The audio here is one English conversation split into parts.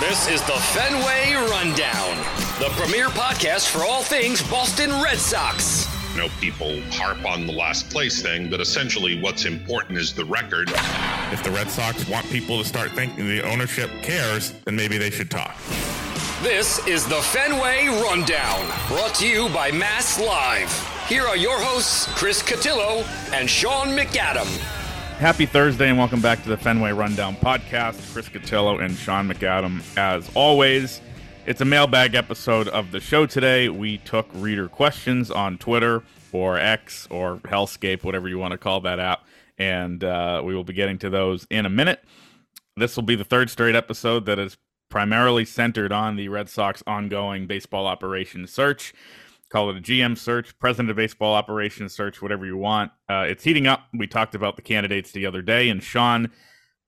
This is the Fenway Rundown, the premier podcast for all things Boston Red Sox. You know, people harp on the last place thing, but essentially what's important is the record. If the Red Sox want people to start thinking the ownership cares, then maybe they should talk. This is the Fenway Rundown, brought to you by Mass Live. Here are your hosts, Chris Cotillo and Sean McAdam. Happy Thursday and welcome back to the Fenway Rundown podcast. Chris Cotillo and Sean McAdam, as always. It's a mailbag episode of the show today. We took reader questions on Twitter or X or Hellscape, whatever you want to call that app, and uh, we will be getting to those in a minute. This will be the third straight episode that is primarily centered on the Red Sox ongoing baseball operations search call it a GM search, president of baseball operations search, whatever you want. Uh, it's heating up. We talked about the candidates the other day, and Sean,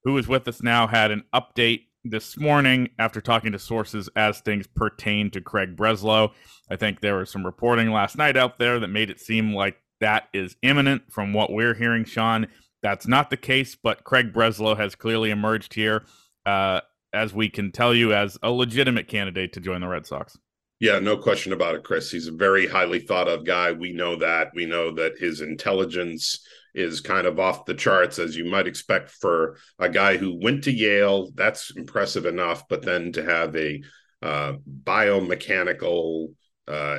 who is with us now, had an update this morning after talking to sources as things pertain to Craig Breslow. I think there was some reporting last night out there that made it seem like that is imminent from what we're hearing, Sean. That's not the case, but Craig Breslow has clearly emerged here, uh, as we can tell you, as a legitimate candidate to join the Red Sox. Yeah, no question about it, Chris. He's a very highly thought of guy. We know that. We know that his intelligence is kind of off the charts, as you might expect for a guy who went to Yale. That's impressive enough. But then to have a uh, biomechanical uh,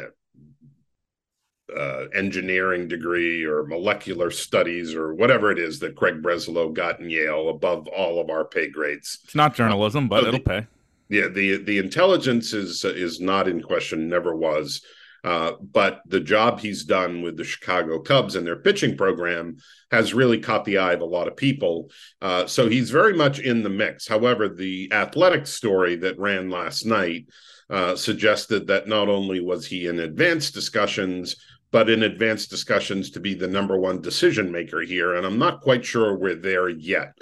uh, engineering degree or molecular studies or whatever it is that Craig Breslow got in Yale above all of our pay grades. It's not journalism, but it'll pay yeah the the intelligence is is not in question never was uh, but the job he's done with the Chicago Cubs and their pitching program has really caught the eye of a lot of people. Uh, so he's very much in the mix. However, the athletic story that ran last night uh, suggested that not only was he in advanced discussions, but in advanced discussions to be the number one decision maker here. And I'm not quite sure we're there yet.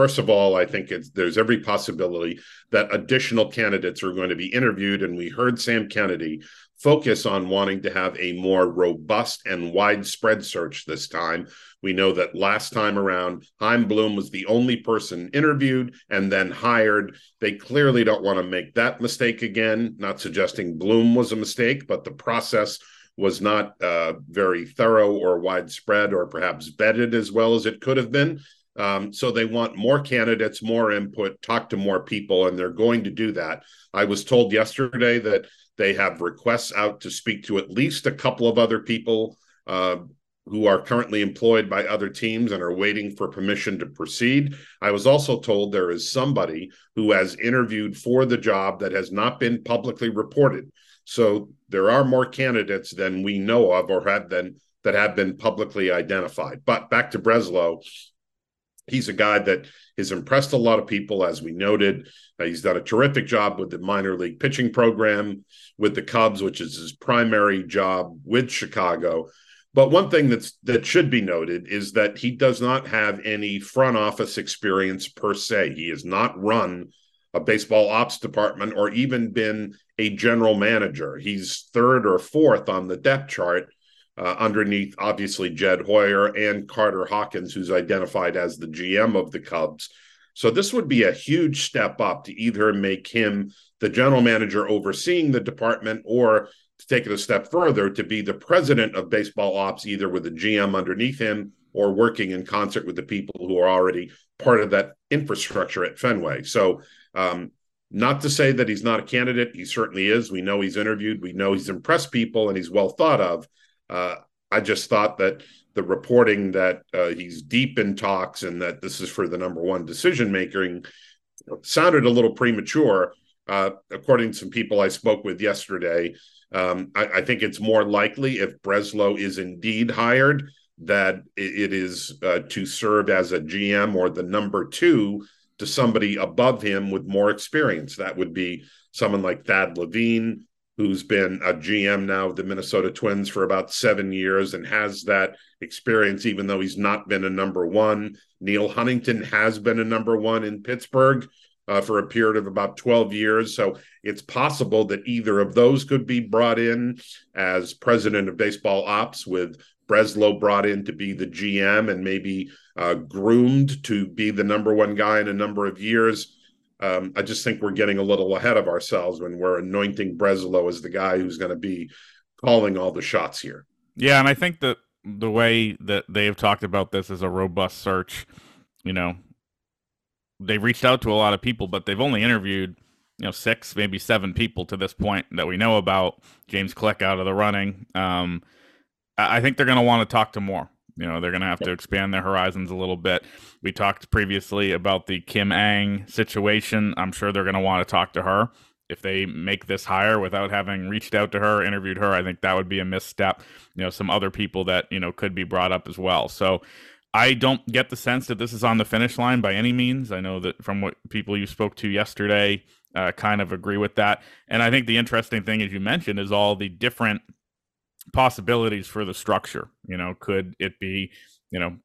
First of all, I think there's every possibility that additional candidates are going to be interviewed, and we heard Sam Kennedy focus on wanting to have a more robust and widespread search this time. We know that last time around, Chaim Bloom was the only person interviewed and then hired. They clearly don't want to make that mistake again. Not suggesting Bloom was a mistake, but the process was not uh, very thorough or widespread or perhaps vetted as well as it could have been. Um, so they want more candidates, more input, talk to more people, and they're going to do that. I was told yesterday that they have requests out to speak to at least a couple of other people uh, who are currently employed by other teams and are waiting for permission to proceed. I was also told there is somebody who has interviewed for the job that has not been publicly reported. So there are more candidates than we know of or have been that have been publicly identified. But back to Breslow, he's a guy that has impressed a lot of people, as we noted. Uh, he's done a terrific job with the minor league pitching program with the Cubs, which is his primary job with Chicago. But one thing that's that should be noted is that he does not have any front office experience per se. He has not run a baseball ops department or even been a general manager. He's third or fourth on the depth chart uh, underneath obviously Jed Hoyer and Carter Hawkins, who's identified as the GM of the Cubs. So this would be a huge step up to either make him the general manager overseeing the department or to take it a step further to be the president of baseball ops, either with a GM underneath him or working in concert with the people who are already part of that infrastructure at Fenway. So, um, not to say that he's not a candidate, he certainly is. We know he's interviewed, we know he's impressed people, and he's well thought of. Uh, I just thought that the reporting that uh, he's deep in talks and that this is for the number one decision making sounded a little premature. Uh, according to some people I spoke with yesterday, um, I, I, think it's more likely if Breslow is indeed hired that it is uh, to serve as a GM or the number two to somebody above him with more experience. That would be someone like Thad Levine, who's been a GM now of the Minnesota Twins for about seven years and has that experience, even though he's not been a number one. Neal Huntington has been a number one in Pittsburgh. Uh, for a period of about 12 years. So it's possible that either of those could be brought in as president of baseball ops, with Breslow brought in to be the GM and maybe uh, groomed to be the number one guy in a number of years. Um, I just think we're getting a little ahead of ourselves when we're anointing Breslow as the guy who's going to be calling all the shots here. Yeah, and I think that the way that they've talked about this is a robust search, you know, they've reached out to a lot of people, but they've only interviewed, you know, six, maybe seven people to this point that we know about. James Click out of the running. Um, I think they're going to want to talk to more. You know, they're going to have to expand their horizons a little bit. We talked previously about the Kim Ng situation. I'm sure they're going to want to talk to her. If they make this hire without having reached out to her, interviewed her, I think that would be a misstep. You know, some other people that, you know, could be brought up as well. So I don't get the sense that this is on the finish line by any means. I know that from what people you spoke to yesterday, uh, kind of agree with that. And I think the interesting thing, as you mentioned, is all the different possibilities for the structure. You know, could it be, you know,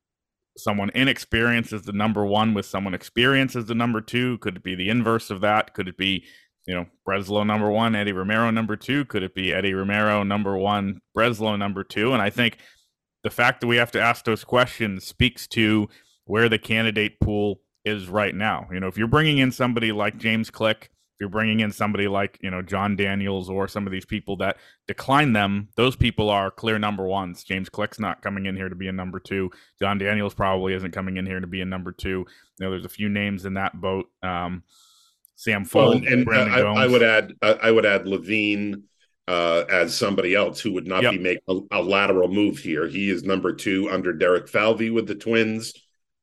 someone inexperienced is the number one with someone experienced as the number two? Could it be the inverse of that? Could it be, you know, Breslow number one, Eddie Romero number two? Could it be Eddie Romero number one, Breslow number two? And I think the fact that we have to ask those questions speaks to where the candidate pool is right now. You know, if you're bringing in somebody like James Click, you're bringing in somebody like you know Jon Daniels or some of these people that decline them, those people are clear number ones. James Click's not coming in here to be a number two. Jon Daniels probably isn't coming in here to be a number two. You know, there's a few names in that boat. Um, Sam Fuld, well, and, and uh, I, I, would add, I would add Levine uh, as somebody else who would not yep. be making a, a, lateral move here. He is number two under Derek Falvey with the Twins.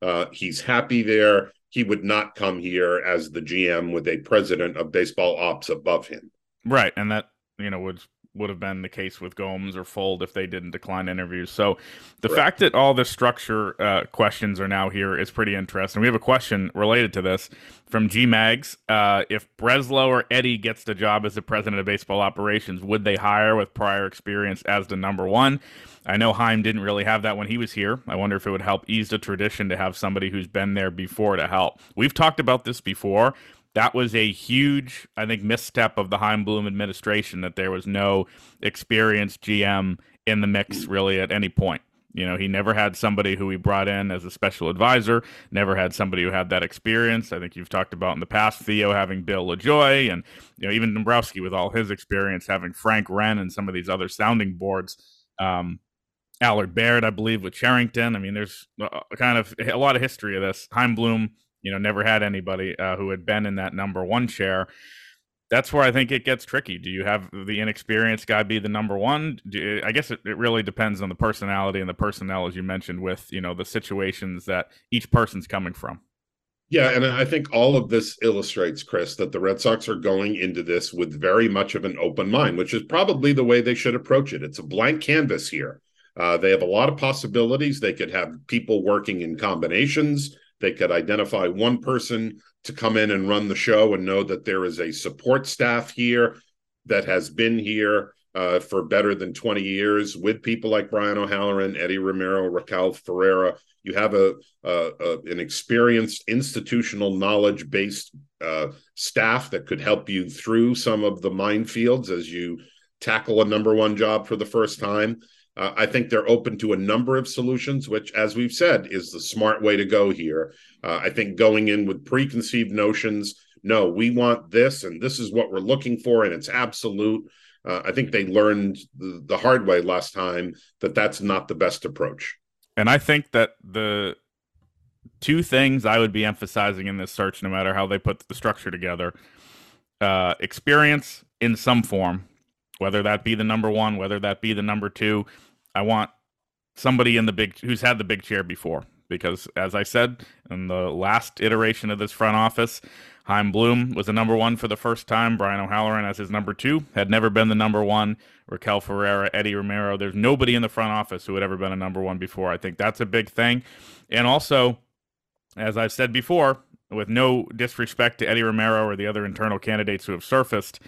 Uh, he's happy there he would not come here as the GM with a president of baseball ops above him. Right, and that you know would would have been the case with Gomes or Fuld if they didn't decline interviews. So the right. fact that all the structure uh, questions are now here is pretty interesting. We have a question related to this from G Mags. Uh, if Breslow or Eddie gets the job as the president of baseball operations, would they hire with prior experience as the number one? I know Chaim didn't really have that when he was here. I wonder if it would help ease the tradition to have somebody who's been there before to help. We've talked about this before. That was a huge, I think, misstep of the Chaim Bloom administration that there was no experienced GM in the mix really at any point. You know, he never had somebody who he brought in as a special advisor, never had somebody who had that experience. I think you've talked about in the past Theo having Bill LaJoie and, you know, even Dombrowski with all his experience having Frank Wren and some of these other sounding boards. Um, Allard Baird, I believe, with Cherington. I mean, there's kind of a lot of history of this. Chaim Bloom, you know, never had anybody uh, who had been in that number one chair. That's where I think it gets tricky. Do you have the inexperienced guy be the number one? You, I guess it, it really depends on the personality and the personnel, as you mentioned, with you know the situations that each person's coming from. Yeah, and I think all of this illustrates, Chris, that the Red Sox are going into this with very much of an open mind, which is probably the way they should approach it. It's a blank canvas here. Uh, they have a lot of possibilities. They could have people working in combinations. They could identify one person to come in and run the show and know that there is a support staff here that has been here uh, for better than 20 years with people like Brian O'Halloran, Eddie Romero, Raquel Ferreira. You have a, a, a an experienced institutional knowledge based uh, staff that could help you through some of the minefields as you tackle a number one job for the first time. Uh, I think they're open to a number of solutions, which, as we've said, is the smart way to go here. Uh, I think going in with preconceived notions, no, we want this and this is what we're looking for, and it's absolute. Uh, I think they learned the, the hard way last time that that's not the best approach. And I think that the two things I would be emphasizing in this search, no matter how they put the structure together, uh, experience in some form, whether that be the number one, whether that be the number two. I want somebody in the big who's had the big chair before. Because as I said in the last iteration of this front office, Chaim Bloom was the number one for the first time. Brian O'Halloran as his number two had never been the number one. Raquel Ferreira, Eddie Romero. There's nobody in the front office who had ever been a number one before. I think that's a big thing. And also, as I've said before, with no disrespect to Eddie Romero or the other internal candidates who have surfaced,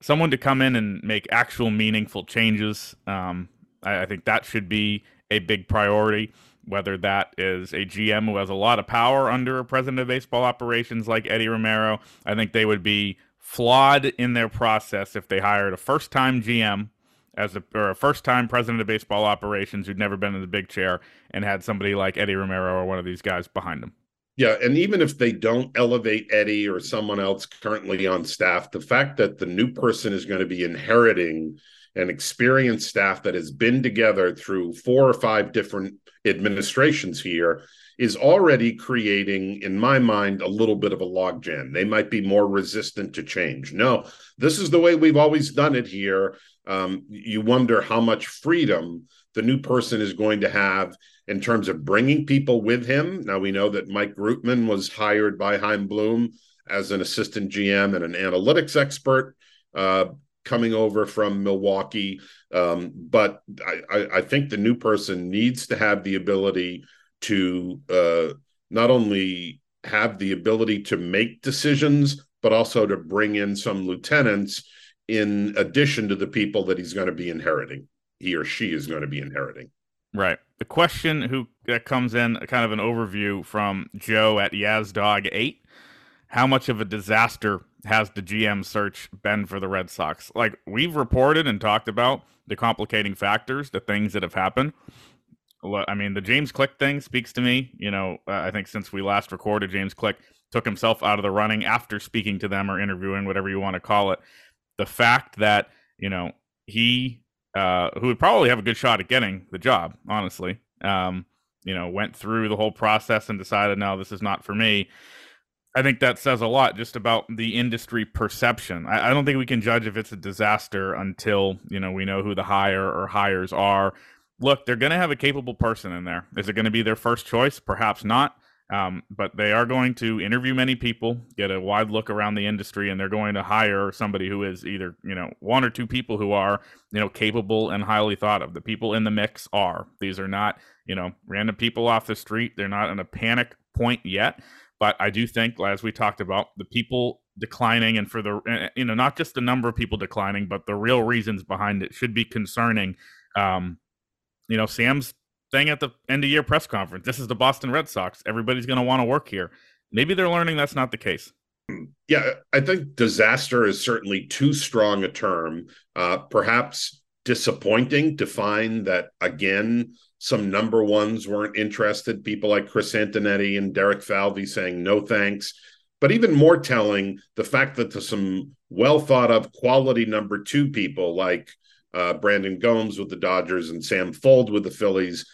someone to come in and make actual meaningful changes. Um, I, I think that should be a big priority. Whether that is a GM who has a lot of power under a president of baseball operations like Eddie Romero, I think they would be flawed in their process if they hired a first time GM as a or a first time president of baseball operations who'd never been in the big chair and had somebody like Eddie Romero or one of these guys behind him. Yeah, and even if they don't elevate Eddie or someone else currently on staff, the fact that the new person is going to be inheriting an experienced staff that has been together through four or five different administrations here is already creating, in my mind, a little bit of a logjam. They might be more resistant to change. No, this is the way we've always done it here. Um, you wonder how much freedom the new person is going to have in terms of bringing people with him. Now we know that Mike Groopman was hired by Chaim Bloom as an assistant GM and an analytics expert uh, coming over from Milwaukee. Um, but I, I, think the new person needs to have the ability to uh, not only have the ability to make decisions, but also to bring in some lieutenants in addition to the people that he's going to be inheriting. He or she is going to be inheriting. Right. The question who that comes in, kind of an overview from Joe at Yazdog eight. How much of a disaster has the GM search been for the Red Sox? Like we've reported and talked about the complicating factors, the things that have happened. I mean, the James Click thing speaks to me. You know, uh, I think since we last recorded, James Click took himself out of the running after speaking to them or interviewing, whatever you want to call it. The fact that you know he uh, who would probably have a good shot at getting the job, honestly. Um, you know, went through the whole process and decided, no, this is not for me. I think that says a lot just about the industry perception. I, I, don't think we can judge if it's a disaster until you know we know who the hire or hires are. Look, they're going to have a capable person in there. Is it going to be their first choice? Perhaps not. Um, but they are going to interview many people, get a wide look around the industry, and they're going to hire somebody who is either you know one or two people who are you know capable and highly thought of. The people in the mix are these are not you know random people off the street. They're not in a panic point yet, but I do think, as we talked about, the people declining and for the eh, eh, you know not just the number of people declining, but the real reasons behind it should be concerning. Um, you know, Sam's thing at the end of year press conference. This is the Boston Red Sox. Everybody's going to want to work here. Maybe they're learning that's not the case. Yeah, I think disaster is certainly too strong a term. Uh, perhaps disappointing to find that again some number ones weren't interested. People like Chris Antonetti and Derek Falvey saying no thanks. But even more telling, the fact that some well thought of quality number two people like uh, Brandon Gomes with the Dodgers and Sam Fuld with the Phillies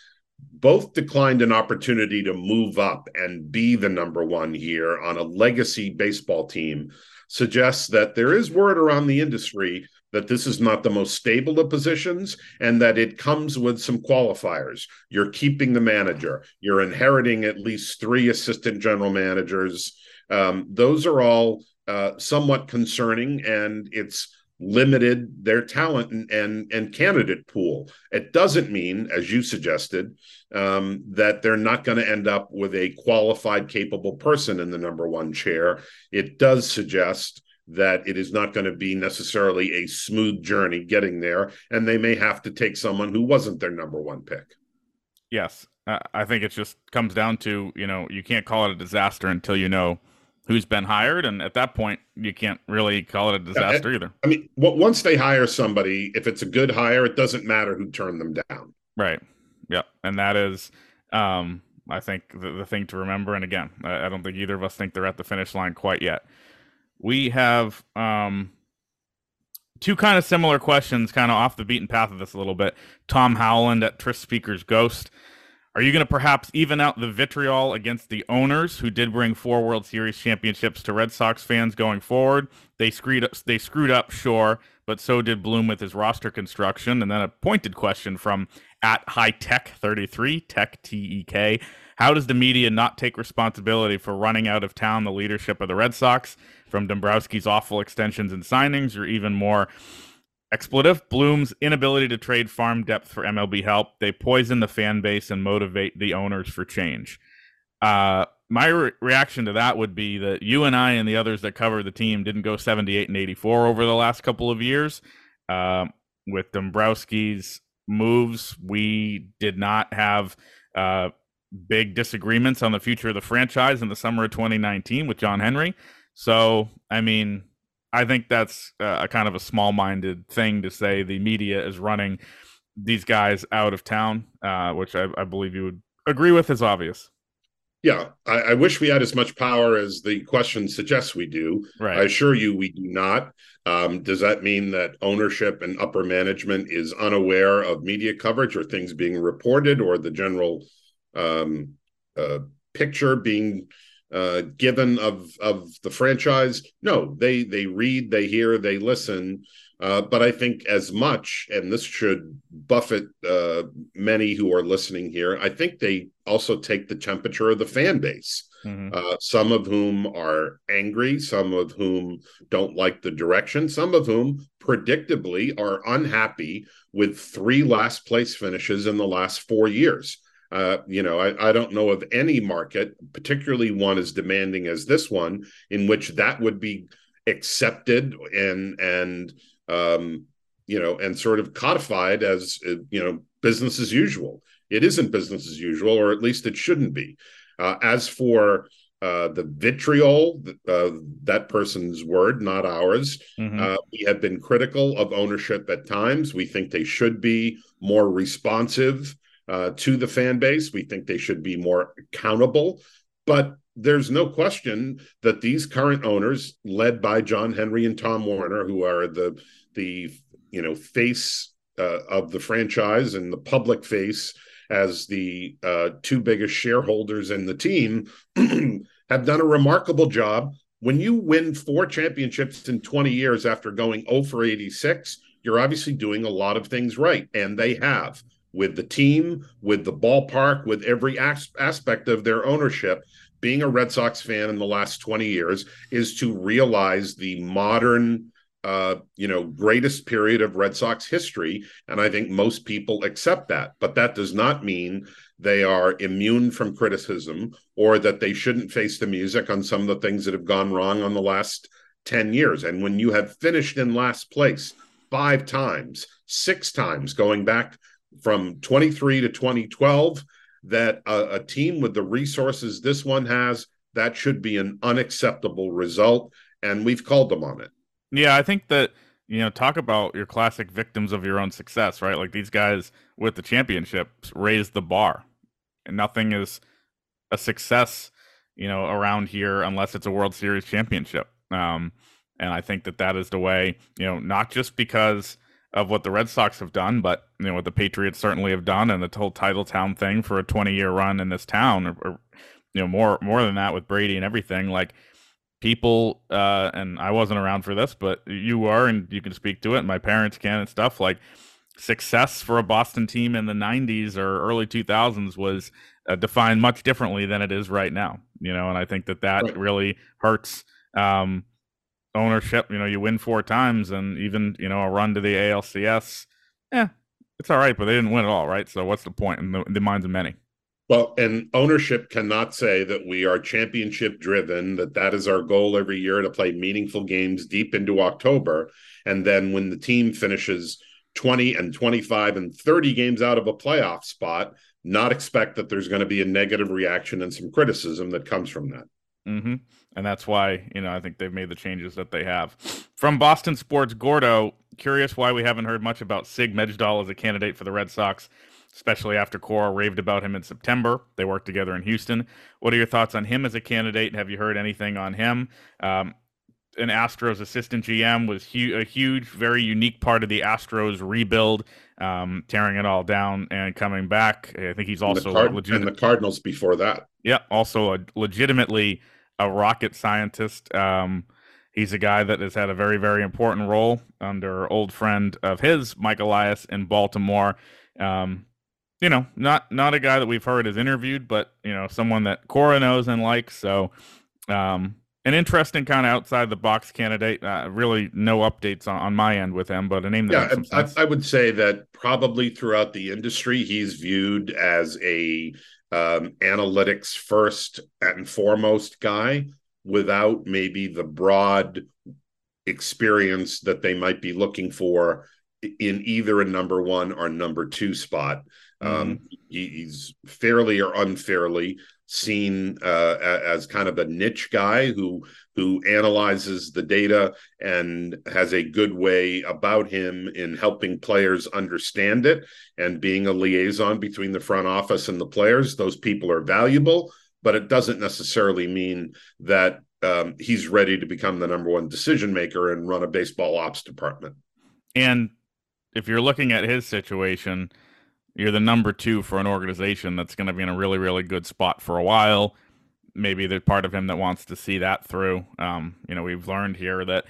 both declined an opportunity to move up and be the number one here on a legacy baseball team suggests that there is word around the industry that this is not the most stable of positions and that it comes with some qualifiers. You're keeping the manager, you're inheriting at least three assistant general managers. Um, those are all uh, somewhat concerning, and it's limited their talent and, and, and candidate pool. It doesn't mean, as you suggested, um, that they're not going to end up with a qualified, capable person in the number one chair. It does suggest that it is not going to be necessarily a smooth journey getting there, and they may have to take someone who wasn't their number one pick. Yes, I think it just comes down to you know you can't call it a disaster until you know who's been hired, and at that point, you can't really call it a disaster either. I mean, once they hire somebody, if it's a good hire, it doesn't matter who turned them down. Right. Yeah, and that is, um, I think, the, the thing to remember. And again, I, I, don't think either of us think they're at the finish line quite yet. We have um, two kind of similar questions, kind of off the beaten path of this a little bit. Tom Howland at Tris Speaker's Ghost. Are you going to perhaps even out the vitriol against the owners who did bring four World Series championships to Red Sox fans going forward? They screwed up, they screwed up, sure, but so did Bloom with his roster construction. And then a pointed question from at High Tech 33, Tech T E K. How does the media not take responsibility for running out of town the leadership of the Red Sox from Dombrowski's awful extensions and signings, or even more? Expletive Bloom's inability to trade farm depth for MLB help. They poison the fan base and motivate the owners for change. Uh, my re- reaction to that would be that you and I and the others that cover the team didn't go 78 and 84 over the last couple of years. Uh, with Dombrowski's moves, we did not have uh, big disagreements on the future of the franchise in the summer of 2019 with John Henry. So, I mean, I think that's a kind of a small minded thing to say the media is running these guys out of town, uh, which I, I, believe you would agree with is obvious. Yeah, I, I, wish we had as much power as the question suggests we do. Right. I assure you we do not. Um, does that mean that ownership and upper management is unaware of media coverage or things being reported or the general um, uh, picture being uh, given of of the franchise. No, they they read, they hear, they listen. Uh, but I think as much, and this should buffet uh, many who are listening here. I think they also take the temperature of the fan base. Mm-hmm. Uh, some of whom are angry, some of whom don't like the direction, some of whom predictably are unhappy with three last place finishes in the last four years. Uh, you know, I, I, don't know of any market, particularly one as demanding as this one, in which that would be accepted and and um, you know and sort of codified as uh, you know business as usual. It isn't business as usual, or at least it shouldn't be. Uh, as for uh, the vitriol, uh, that person's word, not ours. Mm-hmm. Uh, we have been critical of ownership at times. We think they should be more responsive uh, to the fan base. We think they should be more accountable. But there's no question that these current owners, led by John Henry and Tom Werner, who are the the you know face uh, of the franchise and the public face as the uh, two biggest shareholders in the team, have done a remarkable job. When you win four championships in 20 years after going 0 for 86, you're obviously doing a lot of things right, and they have with the team, with the ballpark, with every as- aspect of their ownership. Being a Red Sox fan in the last 20 years is to realize the modern, uh, you know, greatest period of Red Sox history. And I think most people accept that. But that does not mean they are immune from criticism or that they shouldn't face the music on some of the things that have gone wrong on the last 10 years. And when you have finished in last place five times, six times going back from 23 to 2012 that a, a, team with the resources this one has that should be an unacceptable result and we've called them on it. Yeah i think that you know talk about your classic victims of your own success right? Like these guys with the championships raised the bar. And nothing is a success you know around here unless it's a world series championship. Um and i think that that is the way you know not just because of what the Red Sox have done, but you know what the Patriots certainly have done, and the whole title town thing for a 20 year run in this town, or, or, you know more more than that with Brady and everything. Like people, uh, and I wasn't around for this, but you are, and you can speak to it. my parents can and stuff. Like success for a Boston team in the 90s or early 2000s was uh, defined much differently than it is right now. You know, and I think that that right. really hurts. Um, ownership. You know, you win four times, and even you know a run to the ALCS. Yeah, it's all right, but they didn't win at all, right? So what's the point in the, in the minds of many? Well, and ownership cannot say that we are championship driven, that that is our goal every year to play meaningful games deep into October. And then when the team finishes 20 and 25 and 30 games out of a playoff spot, not expect that there's going to be a negative reaction and some criticism that comes from that. Mm-hmm. And that's why, you know, I think they've made the changes that they have. From Boston Sports, Gordo, curious why we haven't heard much about Sig Mejdal as a candidate for the Red Sox, especially after Cora raved about him in September. They worked together in Houston. What are your thoughts on him as a candidate? Have you heard anything on him? Um, an Astros assistant GM was hu- a huge, very unique part of the Astros rebuild, um, tearing it all down and coming back. I think he's also and the, Card- legit- and the Cardinals before that. Yeah, also a legitimately a rocket scientist. Um, he's a guy that has had a very, very important role under old friend of his, Mike Elias, in Baltimore. Um, you know, not not a guy that we've heard is interviewed, but you know, someone that Cora knows and likes. So, um, an interesting kind of outside the box candidate. Uh, really, no updates on, on, my end with him, but a name that yeah, I, I, would say that probably throughout the industry, he's viewed as a um, analytics first and foremost guy without maybe the broad experience that they might be looking for in either a number one or number two spot. Um, mm-hmm. he, he's fairly or unfairly seen uh, as kind of a niche guy who who analyzes the data and has a good way about him in helping players understand it and being a liaison between the front office and the players. Those people are valuable, but it doesn't necessarily mean that um, he's ready to become the number one decision maker and run a baseball ops department. And if you're looking at his situation, you're the number two for an organization that's going to be in a really, really good spot for a while. Maybe there's part of him that wants to see that through. Um, you know, we've learned here that,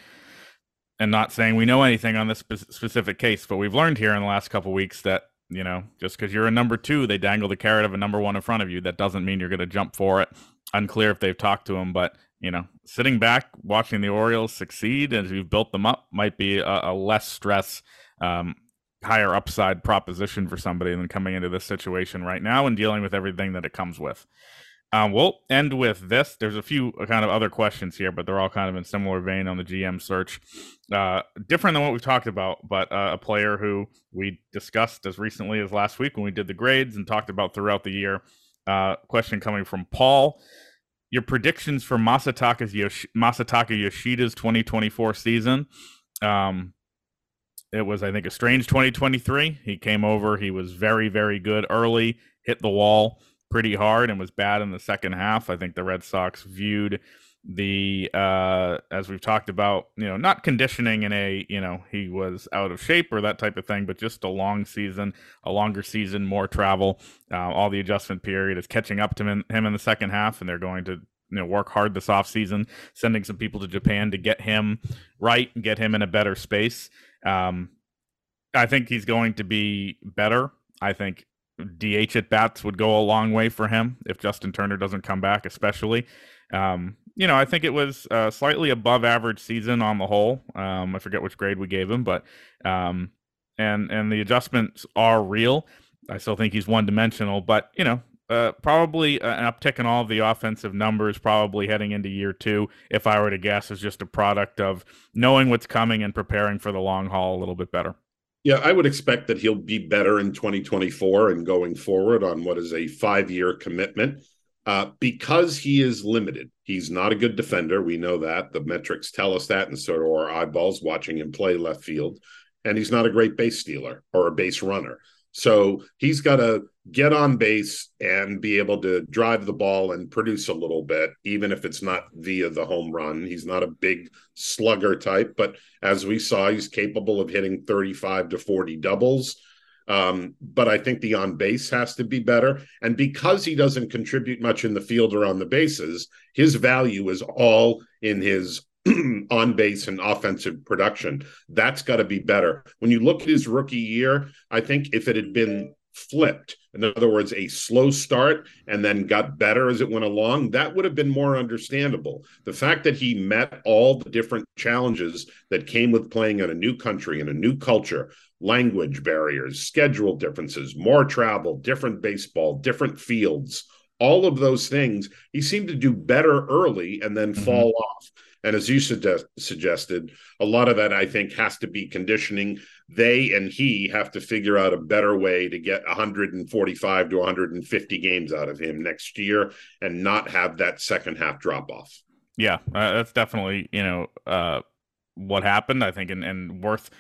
and not saying we know anything on this spe- specific case, but we've learned here in the last couple weeks that you know, just because you're a number two, they dangle the carrot of a number one in front of you. That doesn't mean you're going to jump for it. Unclear if they've talked to him, but you know, sitting back watching the Orioles succeed as you've built them up might be a, a less stress, um, higher upside proposition for somebody than coming into this situation right now and dealing with everything that it comes with. Um, we'll end with this. There's a few kind of other questions here, but they're all kind of in similar vein on the GM search. Uh, different than what we've talked about, but uh, a player who we discussed as recently as last week when we did the grades and talked about throughout the year. Uh, question coming from Paul your predictions for Masataka, Yosh- Masataka Yoshida's 2024 season. Um, it was, I think, a strange 2023. He came over. He was very, very good early, hit the wall pretty hard, and was bad in the second half. I think the Red Sox viewed the uh as we've talked about you know not conditioning in a you know he was out of shape or that type of thing but just a long season a longer season more travel uh, all the adjustment period is catching up to him, in the second half and they're going to you know work hard this off season sending some people to japan to get him right and get him in a better space um i think he's going to be better i think dh at bats would go a long way for him if justin turner doesn't come back especially um you know, I think it was a slightly above average season on the whole. Um, I forget which grade we gave him, but um, and and the adjustments are real. I still think he's one dimensional, but you know, uh, probably an uptick in all of the offensive numbers. Probably heading into year two, if I were to guess, is just a product of knowing what's coming and preparing for the long haul a little bit better. Yeah, I would expect that he'll be better in 2024 and going forward on what is a five year commitment uh, because he is limited. He's not a good defender. We know that. The metrics tell us that, and so do our eyeballs watching him play left field. And he's not a great base stealer or a base runner. So he's got to get on base and be able to drive the ball and produce a little bit, even if it's not via the home run. He's not a big slugger type, but as we saw, he's capable of hitting 35 to 40 doubles. Um, but I think the on base has to be better. And because he doesn't contribute much in the field or on the bases, his value is all in his on base and offensive production. That's got to be better. When you look at his rookie year, I think if it had been flipped, in other words, a slow start and then got better as it went along, that would have been more understandable. The fact that he met all the different challenges that came with playing in a new country and a new culture, language barriers, schedule differences, more travel, different baseball, different fields, all of those things, he seemed to do better early and then mm-hmm. fall off. And as you suggest, suggested, a lot of that I think has to be conditioning. They and he have to figure out a better way to get 145 to 150 games out of him next year and not have that second half drop off. Yeah, uh, that's definitely you know uh, what happened. I think and, and worth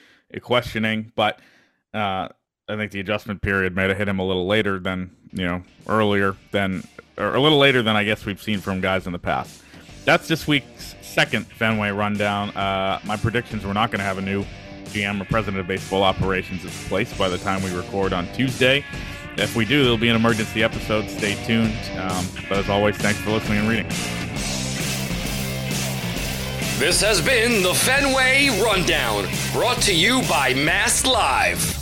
questioning, but uh, I think the adjustment period might have hit him a little later than you know earlier than or a little later than I guess we've seen from guys in the past. That's this week's second Fenway rundown. Uh, my predictions we're not going to have a new GM or president of baseball operations in place by the time we record on Tuesday. If we do, there'll be an emergency episode. Stay tuned. Um, but as always, thanks for listening and reading. This has been the Fenway Rundown, brought to you by Mass Live.